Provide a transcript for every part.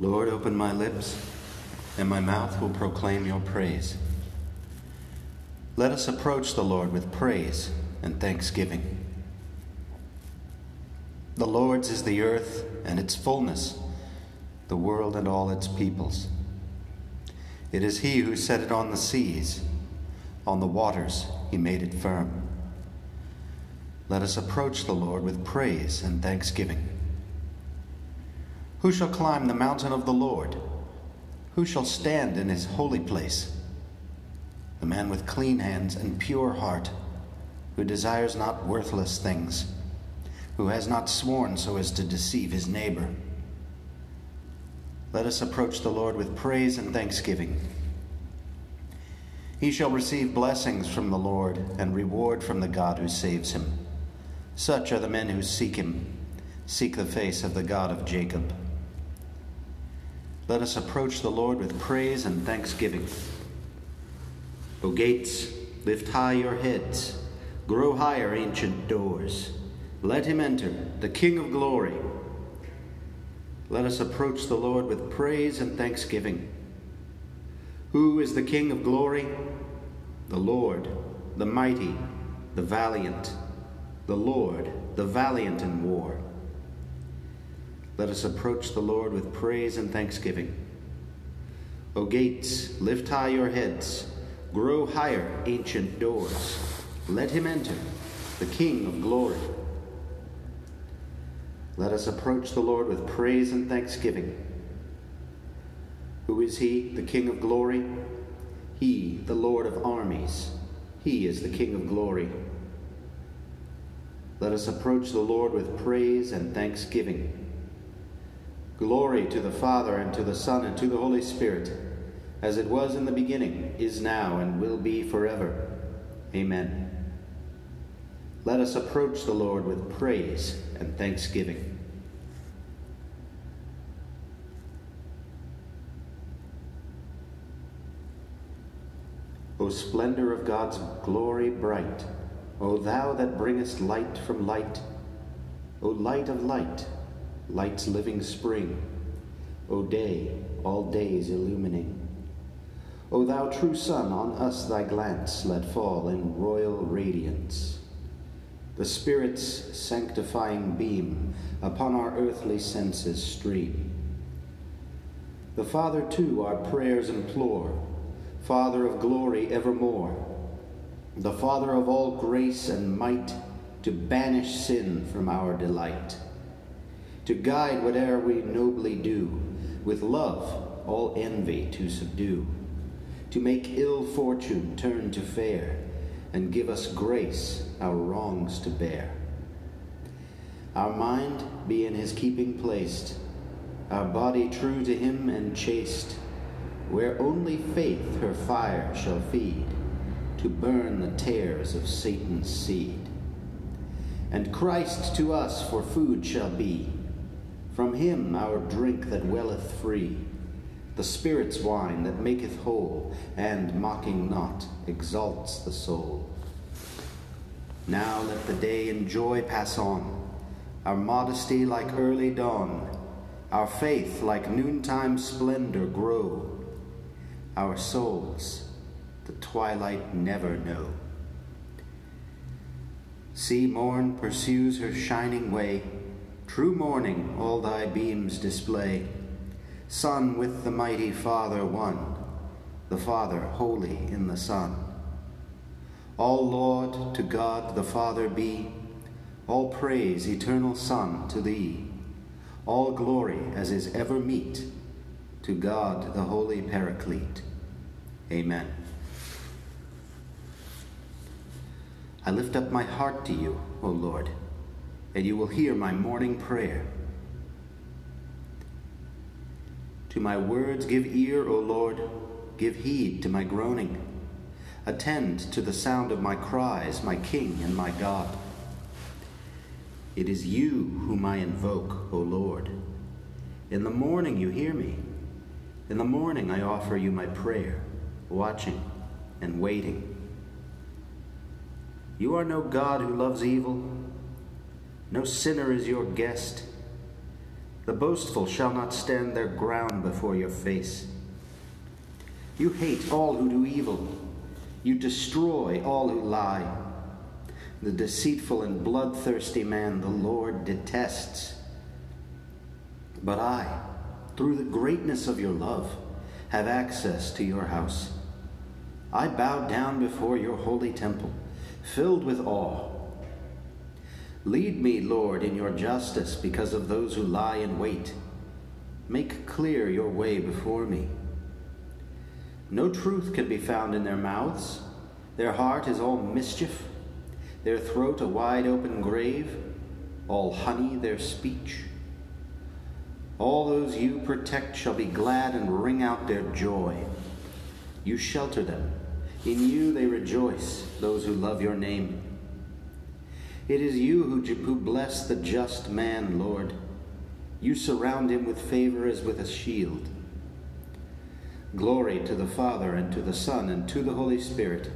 Lord, open my lips, and my mouth will proclaim your praise. Let us approach the Lord with praise and thanksgiving. The Lord's is the earth and its fullness, the world and all its peoples. It is He who set it on the seas, on the waters He made it firm. Let us approach the Lord with praise and thanksgiving. Who shall climb the mountain of the Lord? Who shall stand in his holy place? The man with clean hands and pure heart, who desires not worthless things, who has not sworn so as to deceive his neighbor. Let us approach the Lord with praise and thanksgiving. He shall receive blessings from the Lord and reward from the God who saves him. Such are the men who seek him, seek the face of the God of Jacob. Let us approach the Lord with praise and thanksgiving. O gates, lift high your heads, grow higher, ancient doors. Let him enter, the King of glory. Let us approach the Lord with praise and thanksgiving. Who is the King of glory? The Lord, the mighty, the valiant, the Lord, the valiant in war. Let us approach the Lord with praise and thanksgiving. O gates, lift high your heads, grow higher, ancient doors. Let him enter, the King of glory. Let us approach the Lord with praise and thanksgiving. Who is he, the King of glory? He, the Lord of armies. He is the King of glory. Let us approach the Lord with praise and thanksgiving. Glory to the Father, and to the Son, and to the Holy Spirit, as it was in the beginning, is now, and will be forever. Amen. Let us approach the Lord with praise and thanksgiving. O splendor of God's glory bright, O thou that bringest light from light, O light of light, light's living spring, O day, all days illumining. O thou true sun, on us thy glance let fall in royal radiance. The Spirit's sanctifying beam upon our earthly senses stream. The Father too our prayers implore, Father of glory evermore, the Father of all grace and might, to banish sin from our delight to guide whate'er we nobly do, with love all envy to subdue, to make ill fortune turn to fair, and give us grace our wrongs to bear. Our mind be in his keeping placed, our body true to him and chaste, where only faith her fire shall feed, to burn the tares of Satan's seed. And Christ to us for food shall be, from him our drink that welleth free, the Spirit's wine that maketh whole, and mocking not exalts the soul. Now let the day in joy pass on, our modesty like early dawn, our faith like noontime splendor grow, our souls the twilight never know. See, morn pursues her shining way True morning, all thy beams display. Son with the mighty Father one, the Father holy in the Son. All Lord to God the Father be, all praise, eternal Son, to thee. All glory, as is ever meet, to God the Holy Paraclete. Amen. I lift up my heart to you, O Lord and you will hear my morning prayer. To my words give ear, O Lord, give heed to my groaning. Attend to the sound of my cries, my King and my God. It is you whom I invoke, O Lord. In the morning you hear me. In the morning I offer you my prayer, watching and waiting. You are no God who loves evil no sinner is your guest. The boastful shall not stand their ground before your face. You hate all who do evil. You destroy all who lie. The deceitful and bloodthirsty man the Lord detests. But I, through the greatness of your love, have access to your house. I bow down before your holy temple, filled with awe. Lead me, Lord, in your justice because of those who lie in wait. Make clear your way before me. No truth can be found in their mouths. Their heart is all mischief, their throat a wide open grave, all honey their speech. All those you protect shall be glad and ring out their joy. You shelter them. In you they rejoice, those who love your name. It is you who, who bless the just man, Lord. You surround him with favor as with a shield. Glory to the Father, and to the Son, and to the Holy Spirit,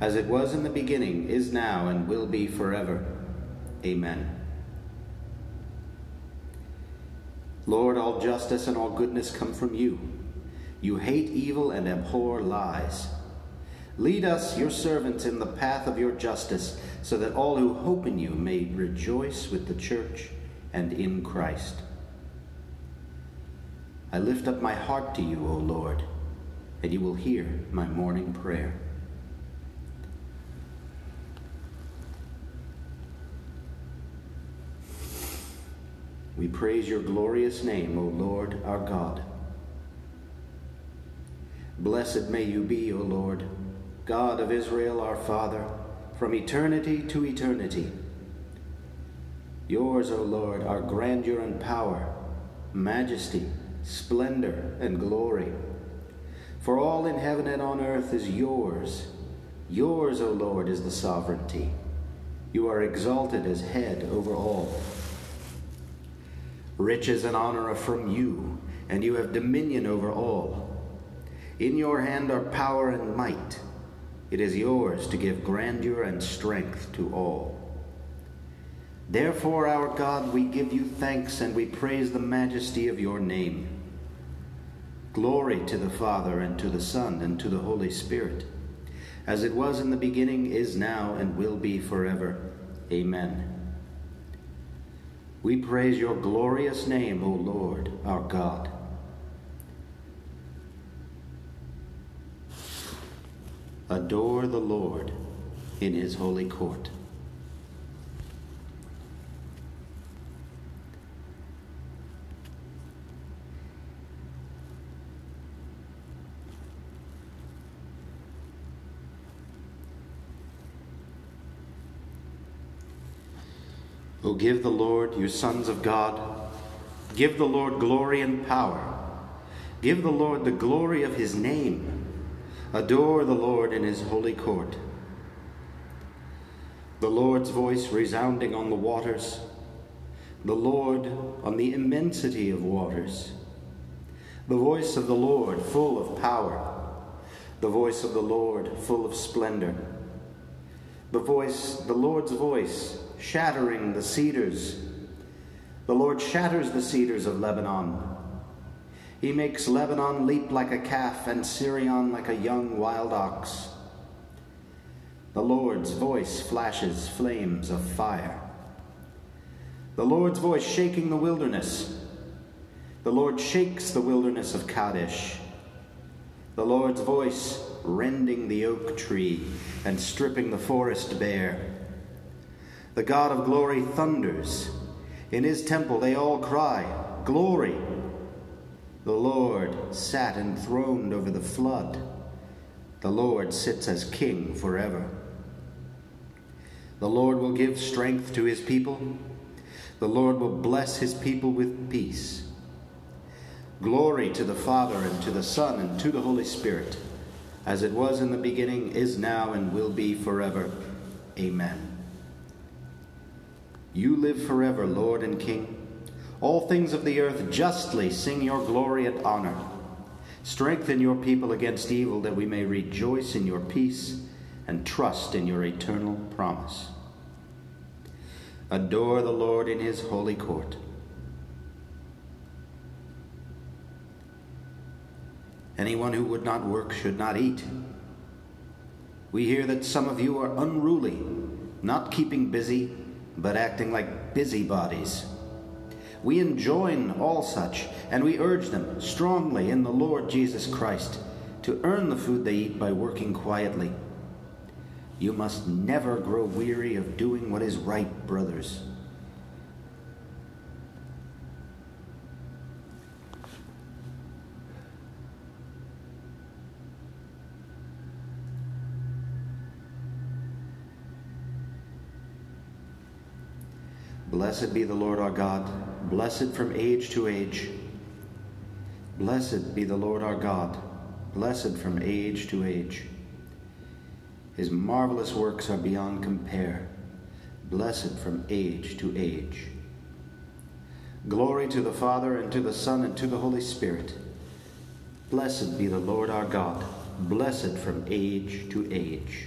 as it was in the beginning, is now, and will be forever. Amen. Lord, all justice and all goodness come from you. You hate evil and abhor lies. Lead us, your servants, in the path of your justice, so that all who hope in you may rejoice with the church and in Christ. I lift up my heart to you, O Lord, and you will hear my morning prayer. We praise your glorious name, O Lord our God. Blessed may you be, O Lord, God of Israel our Father, from eternity to eternity. Yours, O Lord, are grandeur and power, majesty, splendor, and glory. For all in heaven and on earth is yours. Yours, O Lord, is the sovereignty. You are exalted as head over all. Riches and honor are from you, and you have dominion over all. In your hand are power and might. It is yours to give grandeur and strength to all. Therefore, our God, we give you thanks and we praise the majesty of your name. Glory to the Father, and to the Son, and to the Holy Spirit, as it was in the beginning, is now, and will be forever. Amen. We praise your glorious name, O Lord, our God. Adore the Lord in his holy court. O give the Lord, you sons of God, give the Lord glory and power. Give the Lord the glory of his name. Adore the Lord in his holy court. The Lord's voice resounding on the waters, the Lord on the immensity of waters. The voice of the Lord full of power, the voice of the Lord full of splendor. The voice, the Lord's voice shattering the cedars. The Lord shatters the cedars of Lebanon. He makes Lebanon leap like a calf and Sirion like a young wild ox. The Lord's voice flashes flames of fire. The Lord's voice shaking the wilderness. The Lord shakes the wilderness of Kadesh. The Lord's voice rending the oak tree and stripping the forest bare. The God of glory thunders. In his temple they all cry, Glory! The Lord sat enthroned over the flood. The Lord sits as king forever. The Lord will give strength to his people. The Lord will bless his people with peace. Glory to the Father, and to the Son, and to the Holy Spirit, as it was in the beginning, is now, and will be forever. Amen. You live forever, Lord and King. All things of the earth justly sing your glory and honor. Strengthen your people against evil that we may rejoice in your peace and trust in your eternal promise. Adore the Lord in his holy court. Anyone who would not work should not eat. We hear that some of you are unruly, not keeping busy, but acting like busybodies. We enjoin all such, and we urge them strongly in the Lord Jesus Christ to earn the food they eat by working quietly. You must never grow weary of doing what is right, brothers. Blessed be the Lord our God, blessed from age to age. Blessed be the Lord our God, blessed from age to age. His marvelous works are beyond compare, blessed from age to age. Glory to the Father, and to the Son, and to the Holy Spirit. Blessed be the Lord our God, blessed from age to age.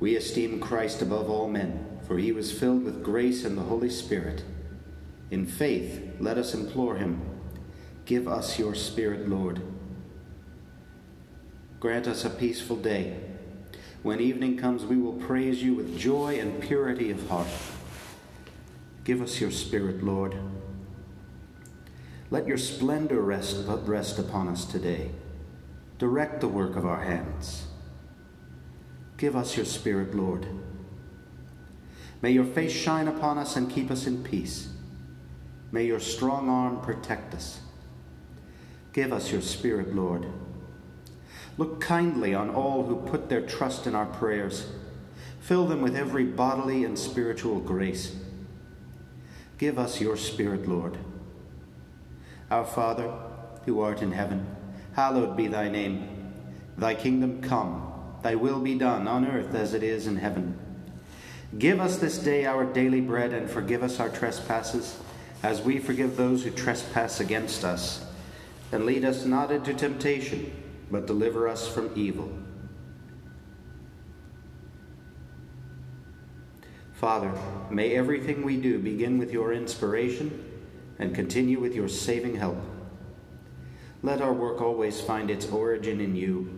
We esteem Christ above all men, for he was filled with grace and the Holy Spirit. In faith, let us implore him Give us your Spirit, Lord. Grant us a peaceful day. When evening comes, we will praise you with joy and purity of heart. Give us your Spirit, Lord. Let your splendor rest, but rest upon us today. Direct the work of our hands. Give us your Spirit, Lord. May your face shine upon us and keep us in peace. May your strong arm protect us. Give us your Spirit, Lord. Look kindly on all who put their trust in our prayers. Fill them with every bodily and spiritual grace. Give us your Spirit, Lord. Our Father, who art in heaven, hallowed be thy name. Thy kingdom come. Thy will be done on earth as it is in heaven. Give us this day our daily bread and forgive us our trespasses as we forgive those who trespass against us. And lead us not into temptation, but deliver us from evil. Father, may everything we do begin with your inspiration and continue with your saving help. Let our work always find its origin in you